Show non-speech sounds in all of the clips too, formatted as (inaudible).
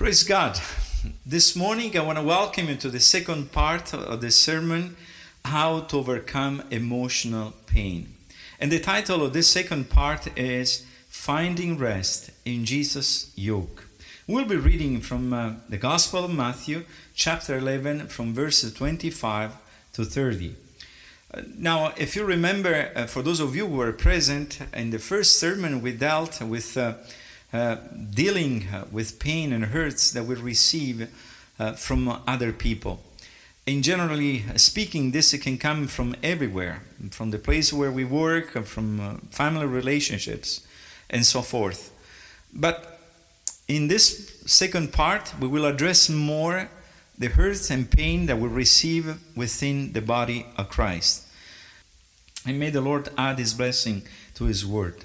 Praise God. This morning, I want to welcome you to the second part of the sermon How to Overcome Emotional Pain. And the title of this second part is Finding Rest in Jesus' Yoke. We'll be reading from uh, the Gospel of Matthew, chapter 11, from verses 25 to 30. Uh, now, if you remember, uh, for those of you who were present in the first sermon, we dealt with uh, dealing uh, with pain and hurts that we receive uh, from other people. And generally speaking, this can come from everywhere, from the place where we work, from family relationships, and so forth. But in this second part, we will address more the hurts and pain that we receive within the body of Christ. And may the Lord add His blessing to His word.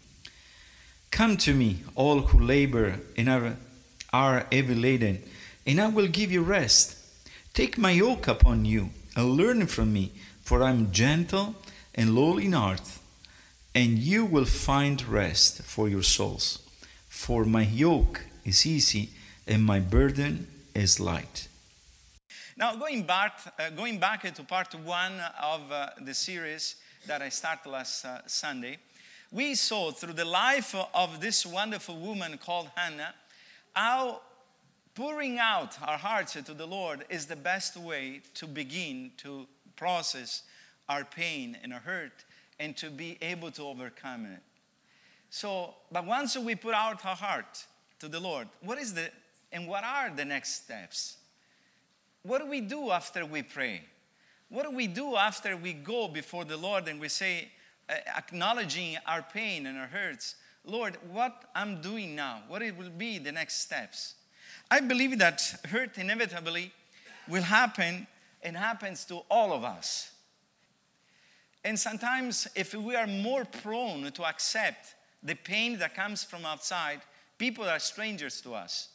Come to me, all who labor and are, are heavy laden, and I will give you rest. Take my yoke upon you and learn from me, for I am gentle and lowly in heart, and you will find rest for your souls. For my yoke is easy and my burden is light. Now, going back, uh, going back to part one of uh, the series that I started last uh, Sunday, we saw through the life of this wonderful woman called Hannah how pouring out our hearts to the Lord is the best way to begin to process our pain and our hurt and to be able to overcome it. So, but once we put out our heart to the Lord, what is the and what are the next steps? What do we do after we pray? What do we do after we go before the Lord and we say, acknowledging our pain and our hurts. Lord, what I'm doing now, what it will be the next steps. I believe that hurt inevitably will happen and happens to all of us. And sometimes, if we are more prone to accept the pain that comes from outside, people are strangers to us.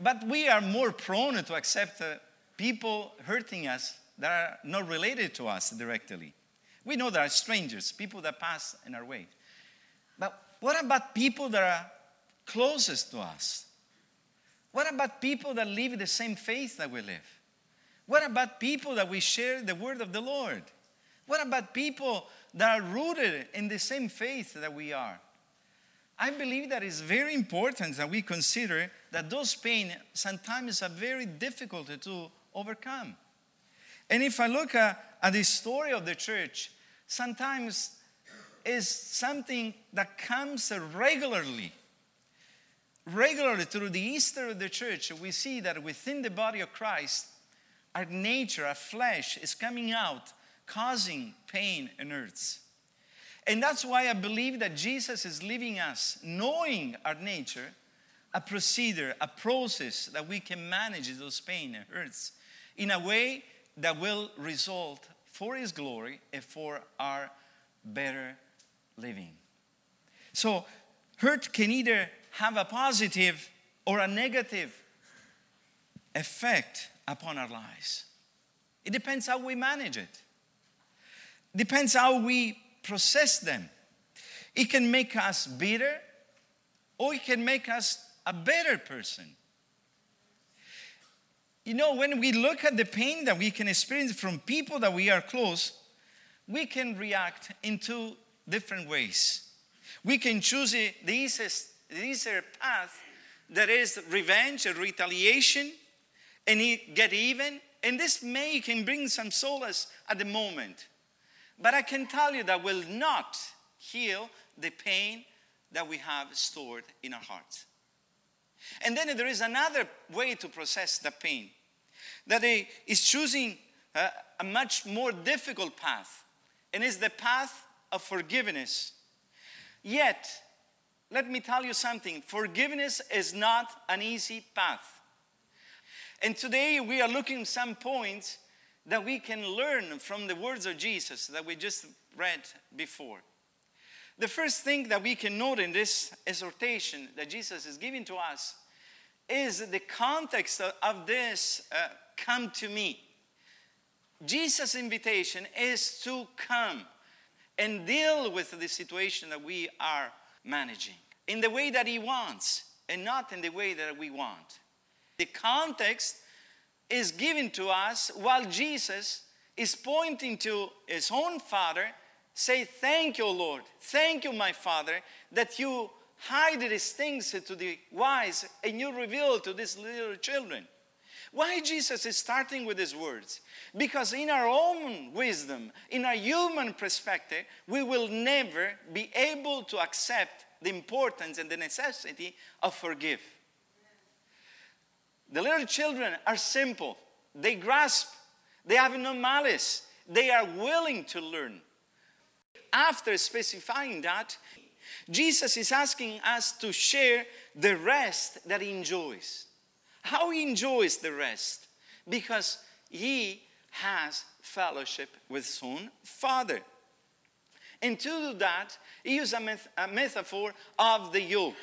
But we are more prone to accept uh, people hurting us that are not related to us directly. We know there are strangers, people that pass in our way. But what about people that are closest to us? What about people that live the same faith that we live? What about people that we share the word of the Lord? What about people that are rooted in the same faith that we are? I believe that it's very important that we consider that those pain sometimes are very difficult to overcome. And if I look at, at the story of the church, sometimes is something that comes regularly. Regularly through the Easter of the church, we see that within the body of Christ, our nature, our flesh is coming out, causing pain and hurts. And that's why I believe that Jesus is leaving us, knowing our nature, a procedure, a process that we can manage those pain and hurts in a way that will result for His glory and for our better living. So, hurt can either have a positive or a negative effect upon our lives. It depends how we manage it. Depends how we process them. It can make us bitter or it can make us a better person. You know, when we look at the pain that we can experience from people that we are close, we can react in two different ways. We can choose the easiest, the easier path that is revenge or retaliation and get even. And this may can bring some solace at the moment. But I can tell you that will not heal the pain that we have stored in our hearts. And then there is another way to process the pain that is choosing a, a much more difficult path, and is the path of forgiveness. Yet, let me tell you something forgiveness is not an easy path. And today we are looking some points that we can learn from the words of Jesus that we just read before. The first thing that we can note in this exhortation that Jesus is giving to us is the context of this uh, come to me. Jesus' invitation is to come and deal with the situation that we are managing in the way that He wants and not in the way that we want. The context is given to us while Jesus is pointing to His own Father. Say, Thank you, Lord. Thank you, my Father, that you hide these things to the wise and you reveal to these little children. Why Jesus is starting with these words? Because in our own wisdom, in our human perspective, we will never be able to accept the importance and the necessity of forgive. The little children are simple. They grasp. They have no malice. They are willing to learn. After specifying that, Jesus is asking us to share the rest that he enjoys. How he enjoys the rest? Because he has fellowship with his own Father. And to do that, he used a, a metaphor of the yoke.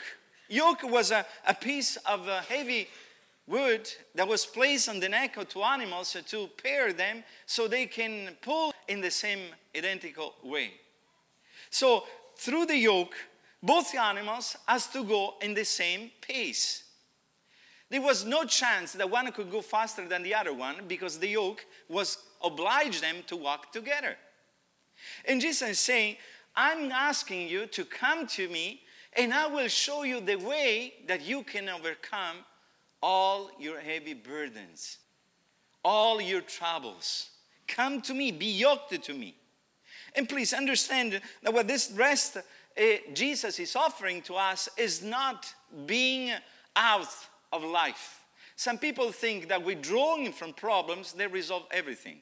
Yoke was a, a piece of a heavy wood that was placed on the neck of two animals to pair them so they can pull in the same identical way. So, through the yoke, both animals has to go in the same pace. There was no chance that one could go faster than the other one because the yoke was obliged them to walk together. And Jesus is saying, I'm asking you to come to me and I will show you the way that you can overcome all your heavy burdens, all your troubles. Come to me, be yoked to me. And please understand that what this rest uh, Jesus is offering to us is not being out of life. Some people think that withdrawing from problems, they resolve everything.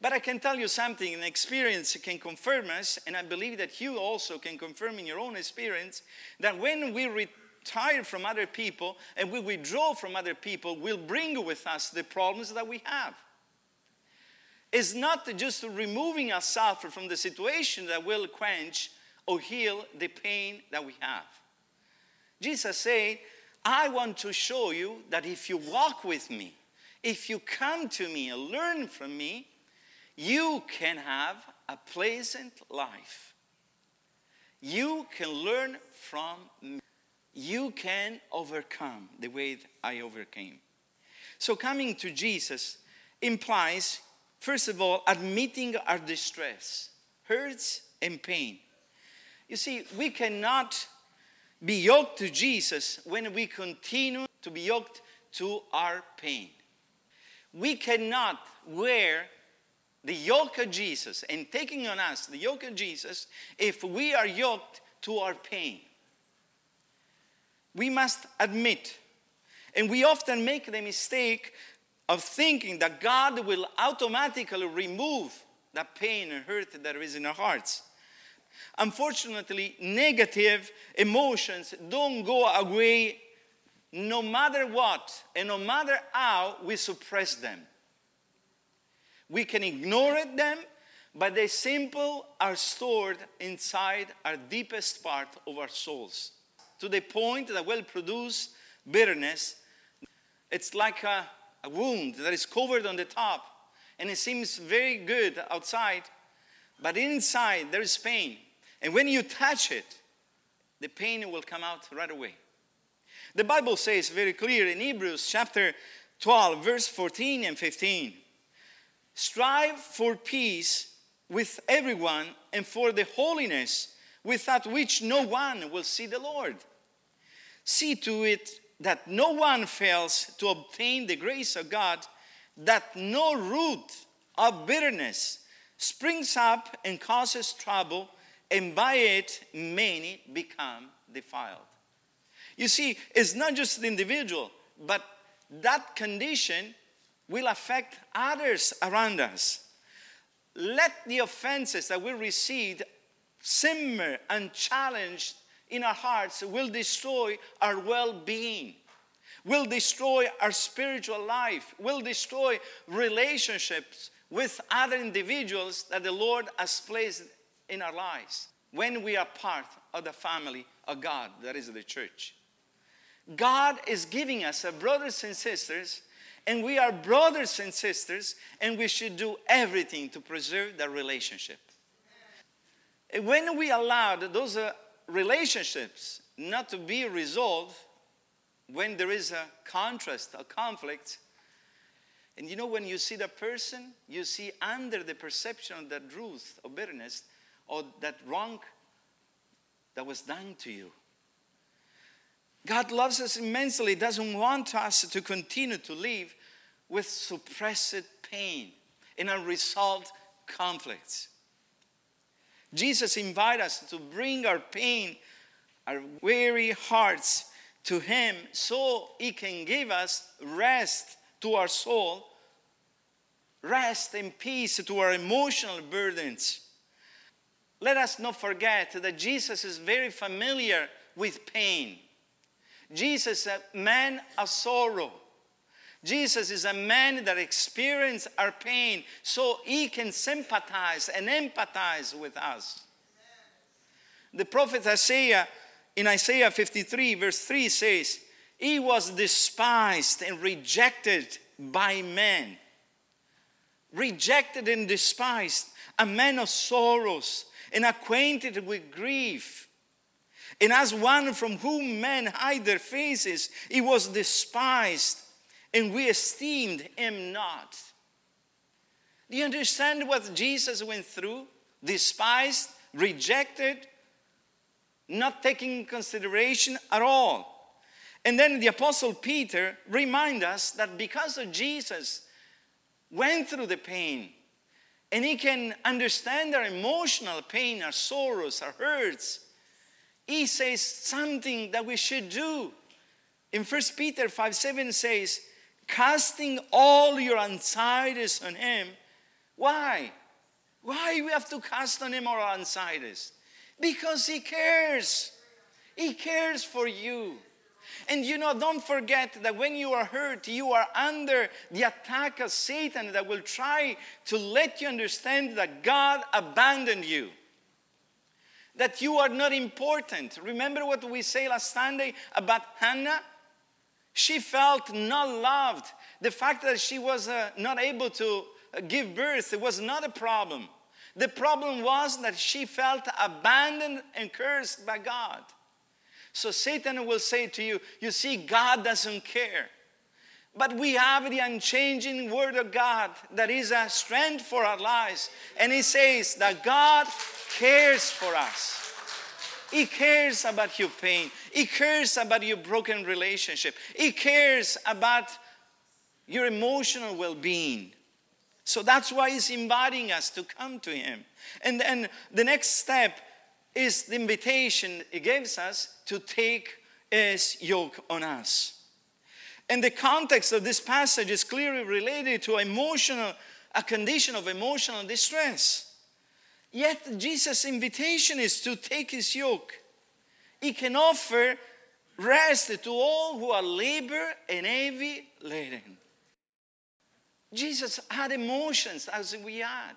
But I can tell you something, an experience can confirm us, and I believe that you also can confirm in your own experience that when we retire from other people and we withdraw from other people, we'll bring with us the problems that we have. It's not just removing ourselves from the situation that will quench or heal the pain that we have. Jesus said, I want to show you that if you walk with me, if you come to me and learn from me, you can have a pleasant life. You can learn from me. You can overcome the way I overcame. So, coming to Jesus implies, first of all, admitting our distress, hurts, and pain. You see, we cannot be yoked to Jesus when we continue to be yoked to our pain. We cannot wear the yoke of Jesus and taking on us the yoke of Jesus if we are yoked to our pain. We must admit, and we often make the mistake of thinking that God will automatically remove the pain and hurt that is in our hearts. Unfortunately, negative emotions don't go away no matter what and no matter how we suppress them. We can ignore them, but they simple are stored inside our deepest part of our souls to the point that will produce bitterness. It's like a, a wound that is covered on the top and it seems very good outside, but inside there is pain. And when you touch it, the pain will come out right away. The Bible says very clear in Hebrews chapter 12, verse 14 and 15 strive for peace with everyone and for the holiness without which no one will see the Lord. See to it that no one fails to obtain the grace of God, that no root of bitterness springs up and causes trouble and by it many become defiled. You see, it's not just the individual, but that condition will affect others around us. Let the offenses that we received simmer unchallenged in our hearts will destroy our well being, will destroy our spiritual life, will destroy relationships with other individuals that the Lord has placed in our lives when we are part of the family of God, that is the church. God is giving us brothers and sisters, and we are brothers and sisters, and we should do everything to preserve that relationship. When we allow those uh, relationships not to be resolved, when there is a contrast, a conflict, and you know, when you see the person, you see under the perception of that truth of bitterness or that wrong that was done to you. God loves us immensely, doesn't want us to continue to live with suppressed pain and unresolved conflicts. Jesus invites us to bring our pain, our weary hearts to Him so He can give us rest to our soul, rest and peace to our emotional burdens. Let us not forget that Jesus is very familiar with pain. Jesus a man of sorrow. Jesus is a man that experienced our pain so he can sympathize and empathize with us. The prophet Isaiah in Isaiah 53, verse 3 says, He was despised and rejected by men. Rejected and despised, a man of sorrows and acquainted with grief. And as one from whom men hide their faces, he was despised, and we esteemed him not. Do you understand what Jesus went through? Despised, rejected, not taking consideration at all. And then the apostle Peter remind us that because of Jesus went through the pain and he can understand our emotional pain, our sorrows, our hurts, he says something that we should do. In 1 Peter 5 7 says, casting all your anxieties on him. Why? Why we have to cast on him our anxieties? Because He cares. He cares for you. And you know, don't forget that when you are hurt, you are under the attack of Satan that will try to let you understand that God abandoned you, that you are not important. Remember what we say last Sunday about Hannah? She felt not loved. The fact that she was uh, not able to uh, give birth was not a problem. The problem was that she felt abandoned and cursed by God. So Satan will say to you, You see, God doesn't care. But we have the unchanging Word of God that is a strength for our lives. And He says that God cares for us. He cares about your pain. He cares about your broken relationship. He cares about your emotional well being. So that's why he's inviting us to come to him. And then the next step is the invitation he gives us to take his yoke on us. And the context of this passage is clearly related to emotional, a condition of emotional distress. Yet Jesus' invitation is to take his yoke. He can offer rest to all who are labor and heavy laden. Jesus had emotions as we had.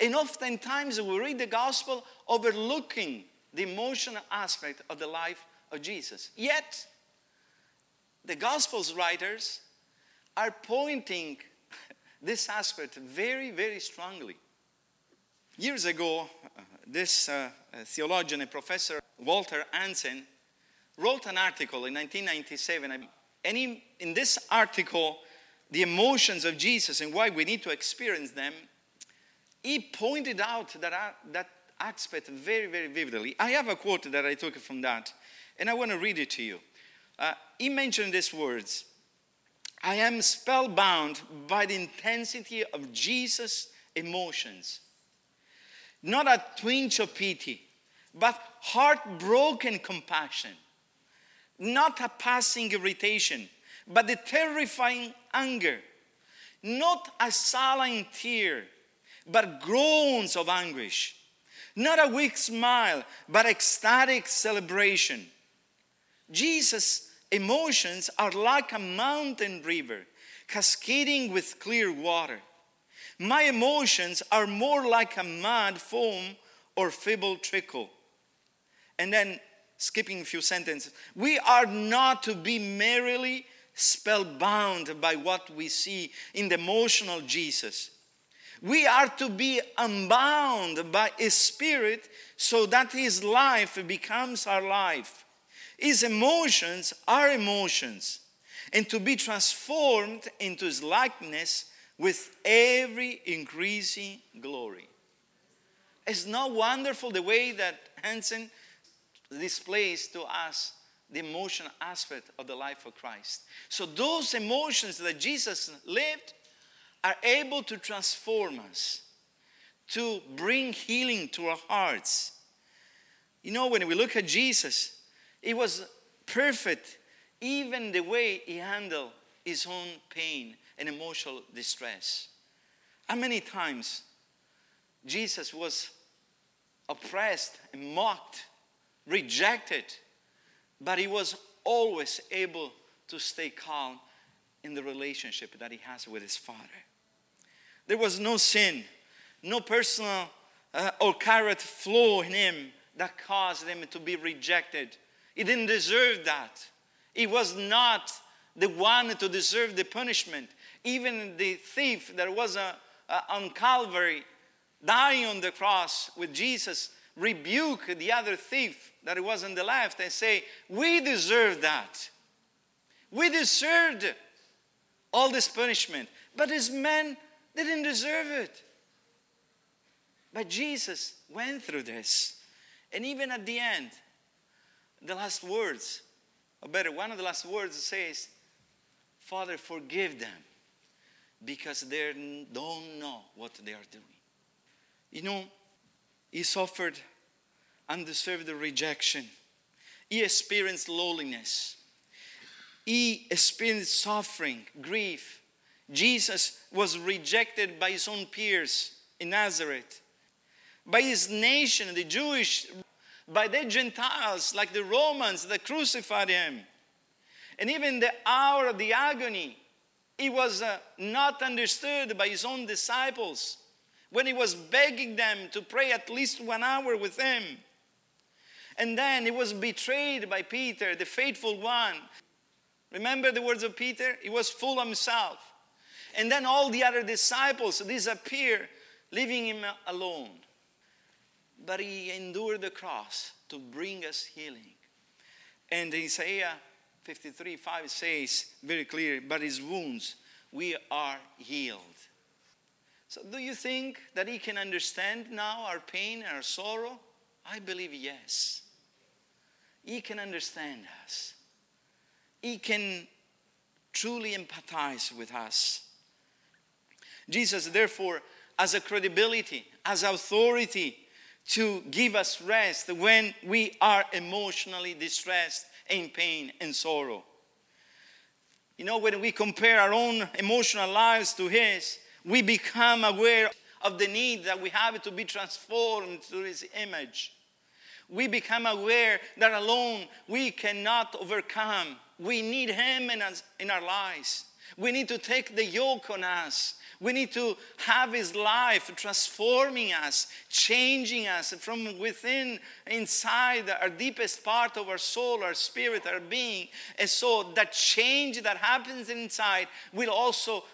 And oftentimes we read the gospel overlooking the emotional aspect of the life of Jesus. Yet, the gospel's writers are pointing (laughs) this aspect very, very strongly. Years ago, uh, this uh, theologian and professor, Walter Hansen, wrote an article in 1997. And he, in this article, the emotions of Jesus and why we need to experience them, he pointed out that, uh, that aspect very, very vividly. I have a quote that I took from that, and I want to read it to you. Uh, he mentioned these words I am spellbound by the intensity of Jesus' emotions. Not a twinge of pity, but heartbroken compassion. Not a passing irritation, but the terrifying anger, not a silent tear, but groans of anguish, Not a weak smile, but ecstatic celebration. Jesus' emotions are like a mountain river cascading with clear water. My emotions are more like a mud foam or feeble trickle. And then, skipping a few sentences, we are not to be merely spellbound by what we see in the emotional Jesus. We are to be unbound by His Spirit so that His life becomes our life. His emotions are emotions, and to be transformed into His likeness with every increasing glory. It's not wonderful the way that Hansen displays to us the emotional aspect of the life of Christ. So, those emotions that Jesus lived are able to transform us, to bring healing to our hearts. You know, when we look at Jesus, he was perfect, even the way he handled his own pain and emotional distress. How many times Jesus was oppressed and mocked, rejected, but he was always able to stay calm in the relationship that he has with his Father. There was no sin, no personal uh, or character flaw in him that caused him to be rejected. He didn't deserve that. He was not the one to deserve the punishment. Even the thief that was uh, uh, on Calvary, dying on the cross with Jesus, rebuke the other thief that was on the left and say, We deserve that. We deserved all this punishment. But this man didn't deserve it. But Jesus went through this. And even at the end, the last words, or better, one of the last words says, Father, forgive them because they don't know what they are doing. You know, he suffered undeserved rejection. He experienced loneliness. He experienced suffering, grief, Jesus was rejected by his own peers in Nazareth, by his nation, the Jewish, by the Gentiles, like the Romans that crucified him. And even the hour of the agony, he was uh, not understood by his own disciples when he was begging them to pray at least one hour with him. And then he was betrayed by Peter, the faithful one. Remember the words of Peter? He was full of himself. And then all the other disciples disappear, leaving him alone. But he endured the cross to bring us healing. And Isaiah 53 5 says very clear, but his wounds we are healed. So, do you think that he can understand now our pain and our sorrow? I believe yes. He can understand us, he can truly empathize with us. Jesus, therefore, has a credibility, has authority to give us rest when we are emotionally distressed, in pain, and sorrow. You know, when we compare our own emotional lives to His, we become aware of the need that we have to be transformed to His image. We become aware that alone we cannot overcome. We need Him in, us, in our lives. We need to take the yoke on us we need to have His life transforming us, changing us from within, inside our deepest part of our soul, our spirit, our being. And so that change that happens inside will also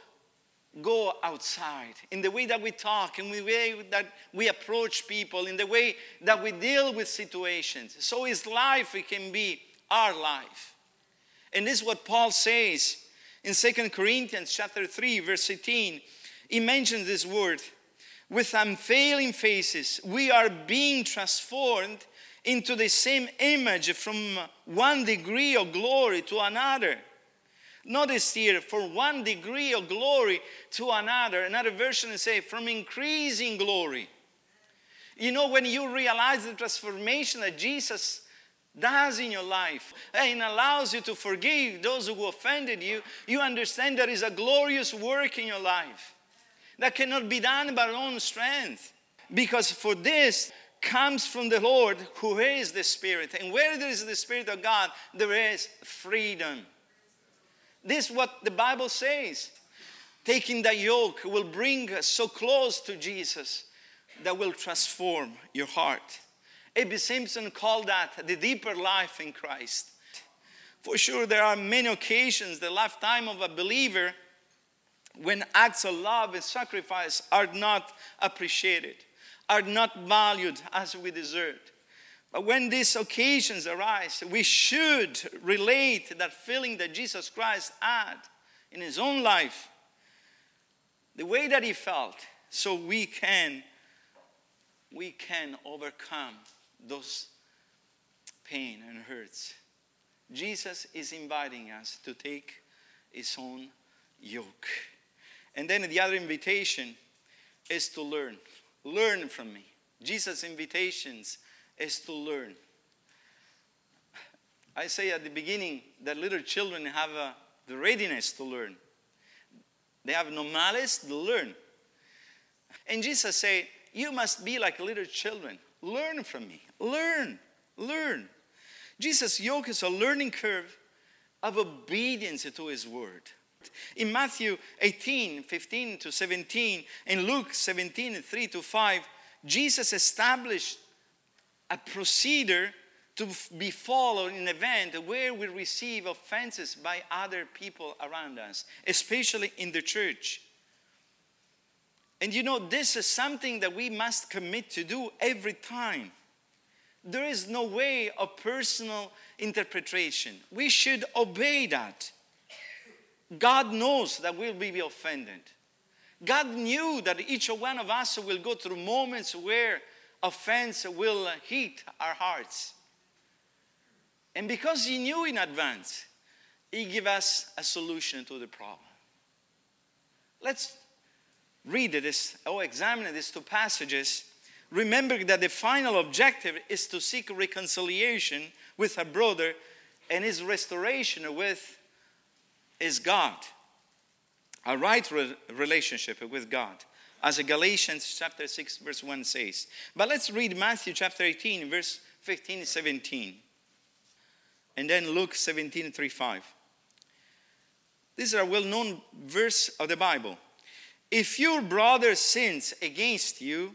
go outside in the way that we talk, in the way that we approach people, in the way that we deal with situations. So His life it can be our life. And this is what Paul says in Second Corinthians chapter 3, verse 18 he mentions this word with unfailing faces, we are being transformed into the same image from one degree of glory to another. Notice here, from one degree of glory to another. Another version say, from increasing glory. You know, when you realize the transformation that Jesus does in your life and allows you to forgive those who offended you, you understand there is a glorious work in your life that cannot be done by our own strength. Because for this comes from the Lord, who is the Spirit. And where there is the Spirit of God, there is freedom. This is what the Bible says. Taking the yoke will bring us so close to Jesus that will transform your heart. A.B. Simpson called that the deeper life in Christ. For sure, there are many occasions, the lifetime of a believer, when acts of love and sacrifice are not appreciated, are not valued as we deserve. But when these occasions arise, we should relate that feeling that Jesus Christ had in his own life, the way that he felt, so we can we can overcome those pain and hurts. Jesus is inviting us to take his own yoke. And then the other invitation is to learn. Learn from me. Jesus' invitations is to learn. I say at the beginning that little children have the readiness to learn. They have no malice to learn. And Jesus said, You must be like little children. Learn from me. Learn. Learn. Jesus' yoke is a learning curve of obedience to his word. In Matthew 18, 15 to 17, in Luke 17, 3 to 5, Jesus established a procedure to be followed in an event where we receive offenses by other people around us, especially in the church. And you know, this is something that we must commit to do every time. There is no way of personal interpretation. We should obey that. God knows that we'll be offended. God knew that each one of us will go through moments where offense will hit our hearts. And because He knew in advance, He gave us a solution to the problem. Let's read this or examine these two passages remember that the final objective is to seek reconciliation with a brother and his restoration with his God. A right re- relationship with God. As Galatians chapter 6, verse 1 says. But let's read Matthew chapter 18, verse 15 and 17. And then Luke 17, 3, 5. These are well known verse of the Bible. If your brother sins against you,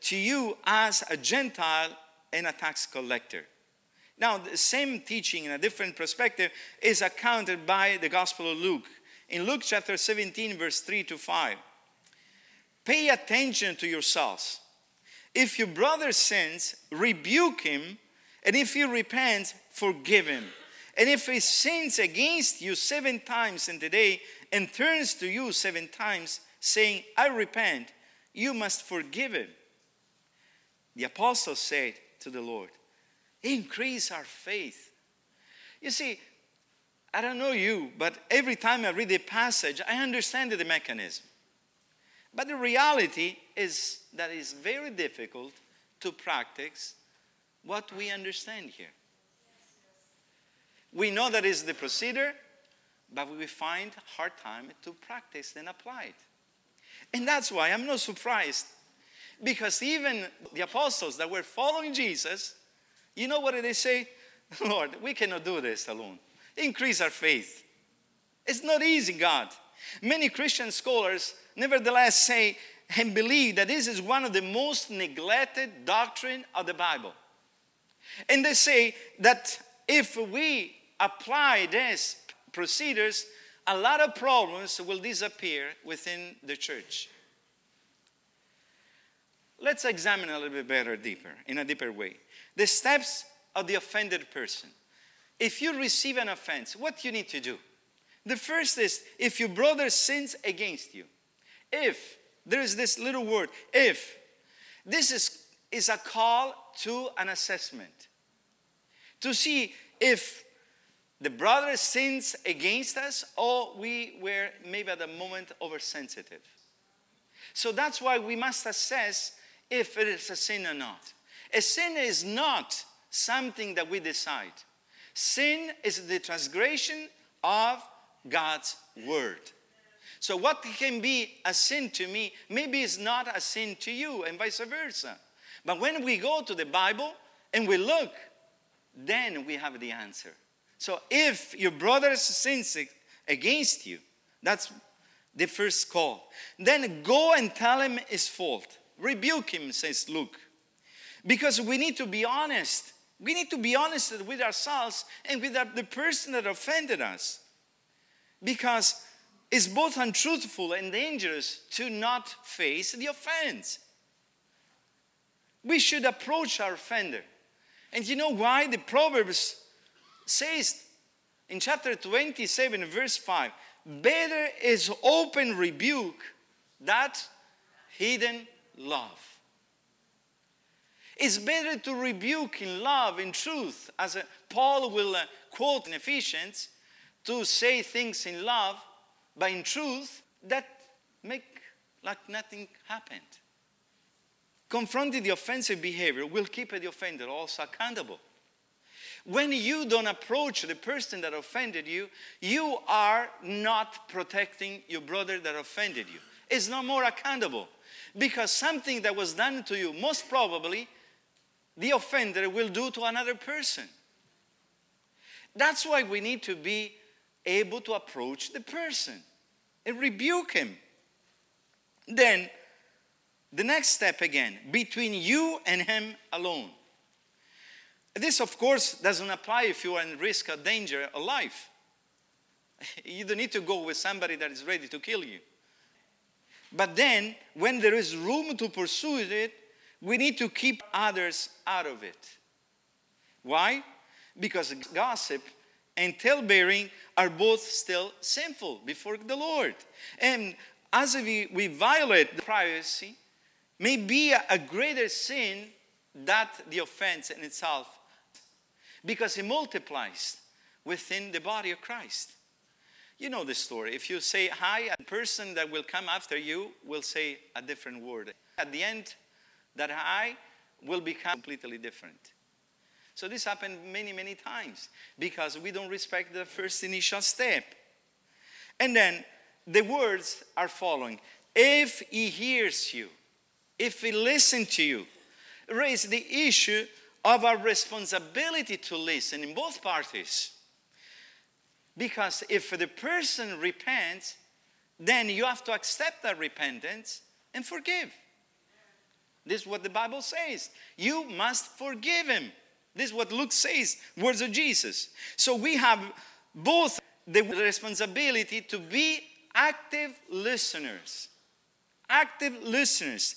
to you as a Gentile and a tax collector. Now, the same teaching in a different perspective is accounted by the Gospel of Luke. In Luke chapter 17, verse 3 to 5, pay attention to yourselves. If your brother sins, rebuke him, and if he repents, forgive him. And if he sins against you seven times in the day and turns to you seven times, saying, I repent, you must forgive him the apostles said to the Lord, increase our faith. You see, I don't know you, but every time I read a passage, I understand the mechanism. But the reality is that it's very difficult to practice what we understand here. We know that is the procedure, but we find hard time to practice and apply it. And that's why I'm not surprised because even the apostles that were following Jesus, you know what did they say? (laughs) Lord, we cannot do this alone. Increase our faith. It's not easy, God. Many Christian scholars nevertheless say and believe that this is one of the most neglected doctrine of the Bible. And they say that if we apply these procedures, a lot of problems will disappear within the church. Let's examine a little bit better, deeper, in a deeper way. The steps of the offended person. If you receive an offense, what you need to do? The first is if your brother sins against you. If, there is this little word, if. This is, is a call to an assessment. to see if the brother sins against us or we were maybe at the moment oversensitive. So that's why we must assess if it is a sin or not. A sin is not something that we decide. Sin is the transgression of God's word. So, what can be a sin to me, maybe it's not a sin to you, and vice versa. But when we go to the Bible and we look, then we have the answer. So, if your brother sins against you, that's the first call. Then go and tell him his fault. Rebuke him, says Luke. Because we need to be honest. We need to be honest with ourselves and with the person that offended us. Because it's both untruthful and dangerous to not face the offense. We should approach our offender. And you know why? The Proverbs says in chapter 27, verse 5 better is open rebuke that hidden love. It's better to rebuke in love, in truth, as Paul will uh, quote in Ephesians, to say things in love, but in truth, that make like nothing happened. Confronting the offensive behavior will keep the offender also accountable. When you don't approach the person that offended you, you are not protecting your brother that offended you. It's no more accountable because something that was done to you, most probably, the offender will do to another person. That's why we need to be able to approach the person and rebuke him. Then, the next step again, between you and him alone. This, of course, doesn't apply if you are in risk of danger of life. (laughs) You don't need to go with somebody that is ready to kill you. But then, when there is room to pursue it, we need to keep others out of it. Why? Because gossip and talebearing are both still sinful before the Lord. And as we, we violate the privacy, may be a, a greater sin that the offense in itself, because it multiplies within the body of Christ. You know the story. If you say hi, a person that will come after you will say a different word. At the end, that hi will become completely different. So this happened many, many times because we don't respect the first initial step. And then the words are following. If he hears you, if he listens to you, raise the issue of our responsibility to listen in both parties. Because if the person repents, then you have to accept that repentance and forgive. This is what the Bible says. You must forgive him. This is what Luke says, words of Jesus. So we have both the responsibility to be active listeners. Active listeners.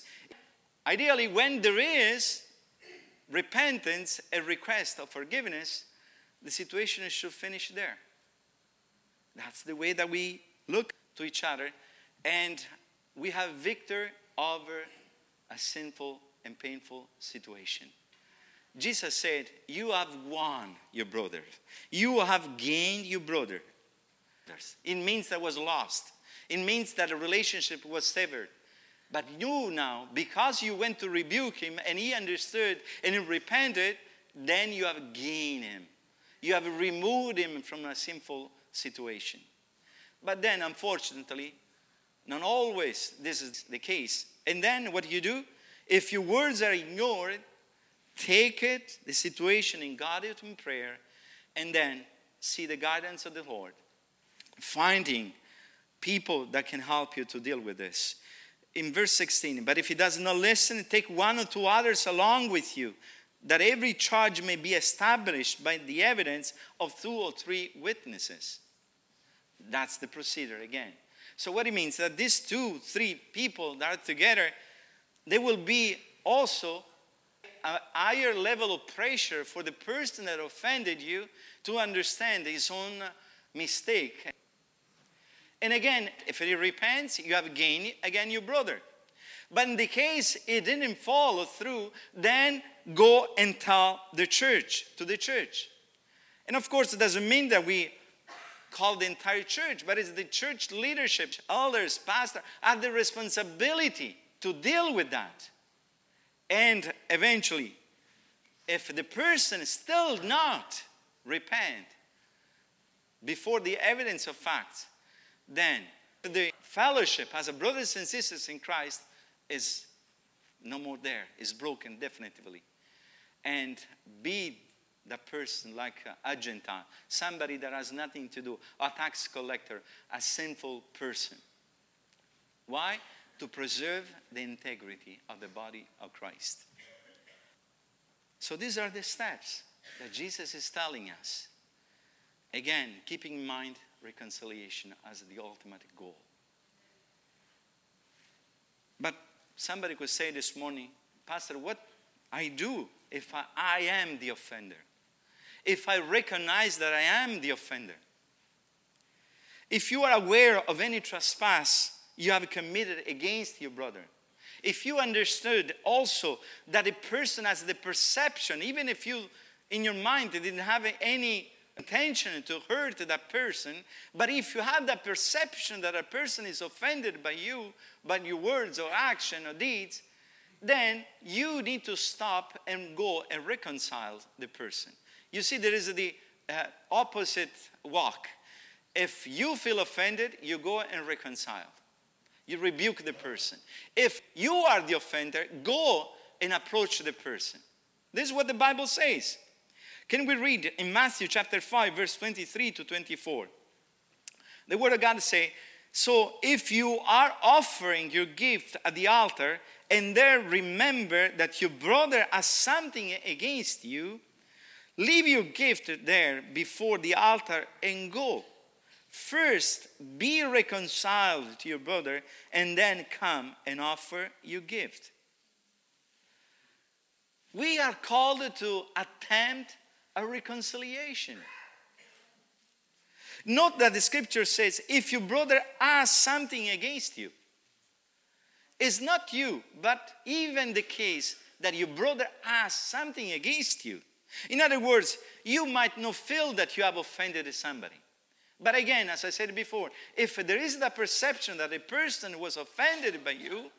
Ideally, when there is repentance, a request of forgiveness, the situation should finish there. That's the way that we look to each other, and we have victor over a sinful and painful situation. Jesus said, You have won your brother. You have gained your brother. It means that was lost. It means that a relationship was severed. But you now, because you went to rebuke him and he understood and he repented, then you have gained him. You have removed him from a sinful situation. But then, unfortunately, not always this is the case. And then what you do, if your words are ignored, take it, the situation, and God it in prayer, and then see the guidance of the Lord. Finding people that can help you to deal with this. In verse 16, but if he does not listen, take one or two others along with you, that every charge may be established by the evidence of two or three witnesses. That's the procedure again. So, what it means that these two, three people that are together, they will be also a higher level of pressure for the person that offended you to understand his own mistake. And again, if he repents, you have gained again your brother. But in the case he didn't follow through, then go and tell the church, to the church. And of course, it doesn't mean that we call the entire church, but it's the church leadership, elders, pastor, have the responsibility to deal with that. And eventually, if the person still not repent before the evidence of facts, then the fellowship as a brothers and sisters in Christ is no more there, is broken definitively. And be the person like a Gentile, somebody that has nothing to do, a tax collector, a sinful person. Why? To preserve the integrity of the body of Christ. So these are the steps that Jesus is telling us. Again, keeping in mind reconciliation as the ultimate goal. But somebody could say this morning, Pastor, what I do if I, I am the offender? If I recognize that I am the offender? If you are aware of any trespass you have committed against your brother, if you understood also that a person has the perception, even if you in your mind didn't have any intention to hurt that person, but if you have that perception that a person is offended by you, by your words or action or deeds, then you need to stop and go and reconcile the person. You see, there is the uh, opposite walk. If you feel offended, you go and reconcile. You rebuke the person. If you are the offender, go and approach the person. This is what the Bible says. Can we read in Matthew chapter 5, verse 23 to 24? The Word of God say, So if you are offering your gift at the altar, and there remember that your brother has something against you, leave your gift there before the altar and go. First, be reconciled to your brother, and then come and offer your gift. We are called to attempt a reconciliation. Note that the scripture says, if your brother has something against you, it's not you, but even the case that your brother has something against you. In other words, you might not feel that you have offended somebody. But again, as I said before, if there is the perception that a person was offended by you,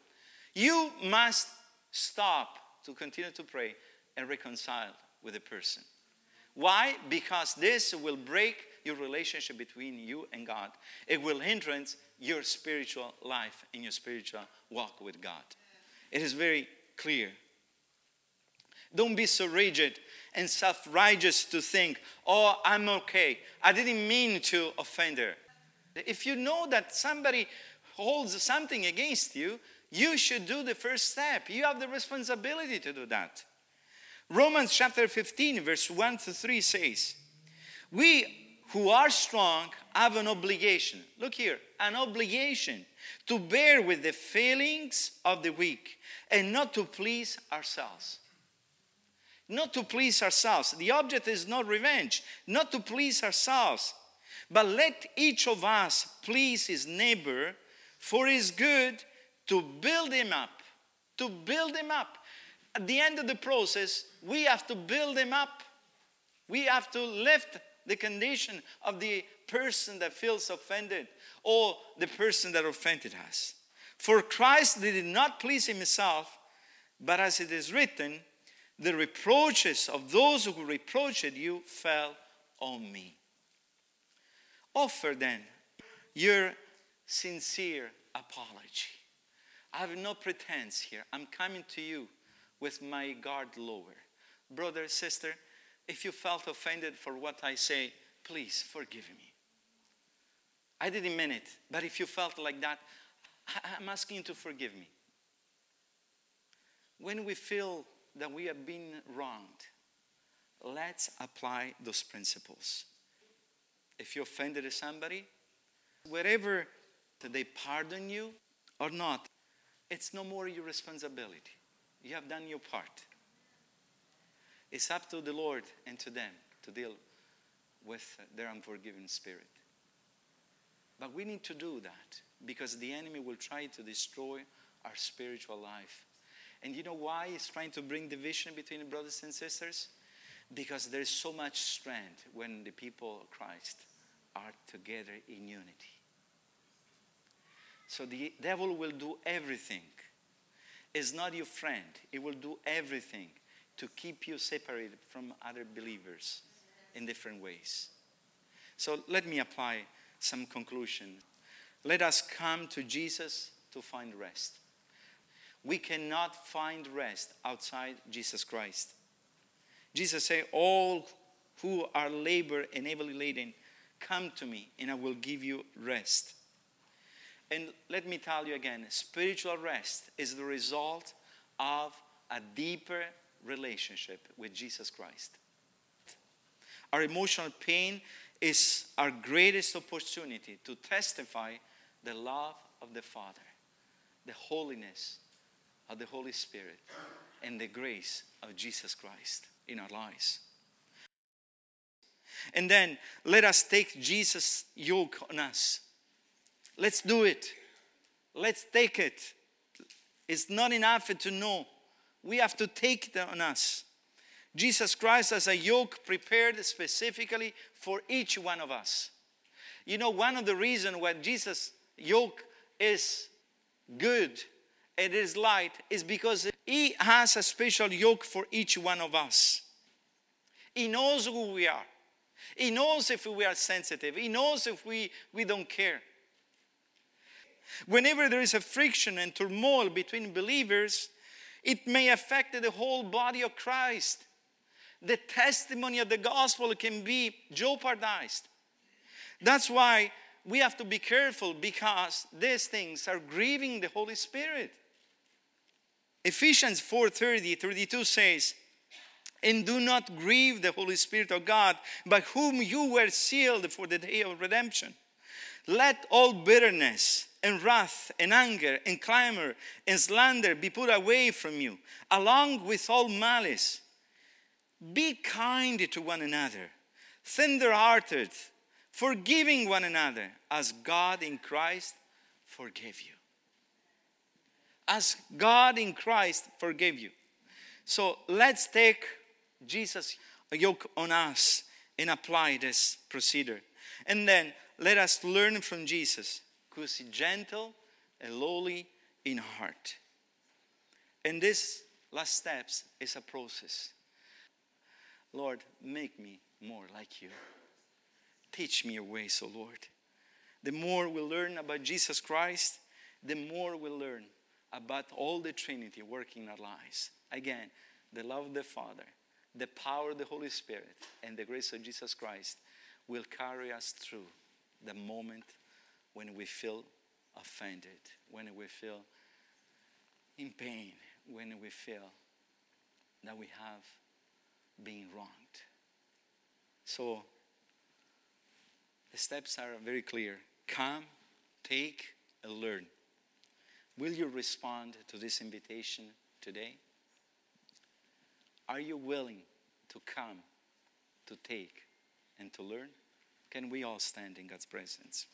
you must stop to continue to pray and reconcile with the person. Why? Because this will break your relationship between you and God. It will hindrance your spiritual life and your spiritual walk with God. It is very clear. Don't be so rigid and self righteous to think, oh, I'm okay. I didn't mean to offend her. If you know that somebody holds something against you, you should do the first step. You have the responsibility to do that. Romans chapter 15, verse 1 to 3 says, We who are strong have an obligation. Look here, an obligation to bear with the failings of the weak and not to please ourselves. Not to please ourselves. The object is not revenge, not to please ourselves. But let each of us please his neighbor for his good to build him up. To build him up at the end of the process, we have to build him up. We have to lift the condition of the person that feels offended or the person that offended us. For Christ did not please himself, but as it is written, the reproaches of those who reproached you fell on me. Offer then your sincere apology. I have no pretense here. I'm coming to you with my guard lower. Brother, sister, if you felt offended for what I say, please forgive me. I didn't mean it, but if you felt like that, I'm asking you to forgive me. When we feel that we have been wronged, let's apply those principles. If you offended somebody, wherever they pardon you or not, it's no more your responsibility. You have done your part. It's up to the Lord and to them to deal with their unforgiving spirit. But we need to do that because the enemy will try to destroy our spiritual life. And you know why he's trying to bring division between brothers and sisters? Because there's so much strength when the people of Christ are together in unity. So the devil will do everything. Is not your friend. He will do everything to keep you separated from other believers in different ways. So let me apply some conclusion. Let us come to Jesus to find rest. We cannot find rest outside Jesus Christ. Jesus said, All who are labor and heavily laden, come to me and I will give you rest. And let me tell you again spiritual rest is the result of a deeper relationship with Jesus Christ. Our emotional pain is our greatest opportunity to testify the love of the Father, the holiness of the Holy Spirit, and the grace of Jesus Christ in our lives. And then let us take Jesus' yoke on us. Let's do it. Let's take it. It's not enough to know. We have to take it on us. Jesus Christ as a yoke prepared specifically for each one of us. You know, one of the reasons why Jesus' yoke is good and is light is because he has a special yoke for each one of us. He knows who we are. He knows if we are sensitive. He knows if we, we don't care. Whenever there is a friction and turmoil between believers, it may affect the whole body of Christ. The testimony of the gospel can be jeopardized. That's why we have to be careful because these things are grieving the Holy Spirit. Ephesians 4:30 32 says, and do not grieve the Holy Spirit of God, by whom you were sealed for the day of redemption. Let all bitterness and wrath and anger and clamor and slander be put away from you, along with all malice. Be kind to one another, tender hearted, forgiving one another, as God in Christ forgave you. As God in Christ forgave you. So let's take Jesus yoke on us and apply this procedure. And then let us learn from Jesus, who is gentle and lowly in heart. And this last steps is a process. Lord, make me more like you. Teach me your ways, O Lord. The more we learn about Jesus Christ, the more we learn about all the Trinity working in our lives. Again, the love of the Father, the power of the Holy Spirit and the grace of Jesus Christ will carry us through the moment when we feel offended, when we feel in pain, when we feel that we have been wronged. So the steps are very clear come, take, and learn. Will you respond to this invitation today? Are you willing to come, to take, and to learn? Can we all stand in God's presence?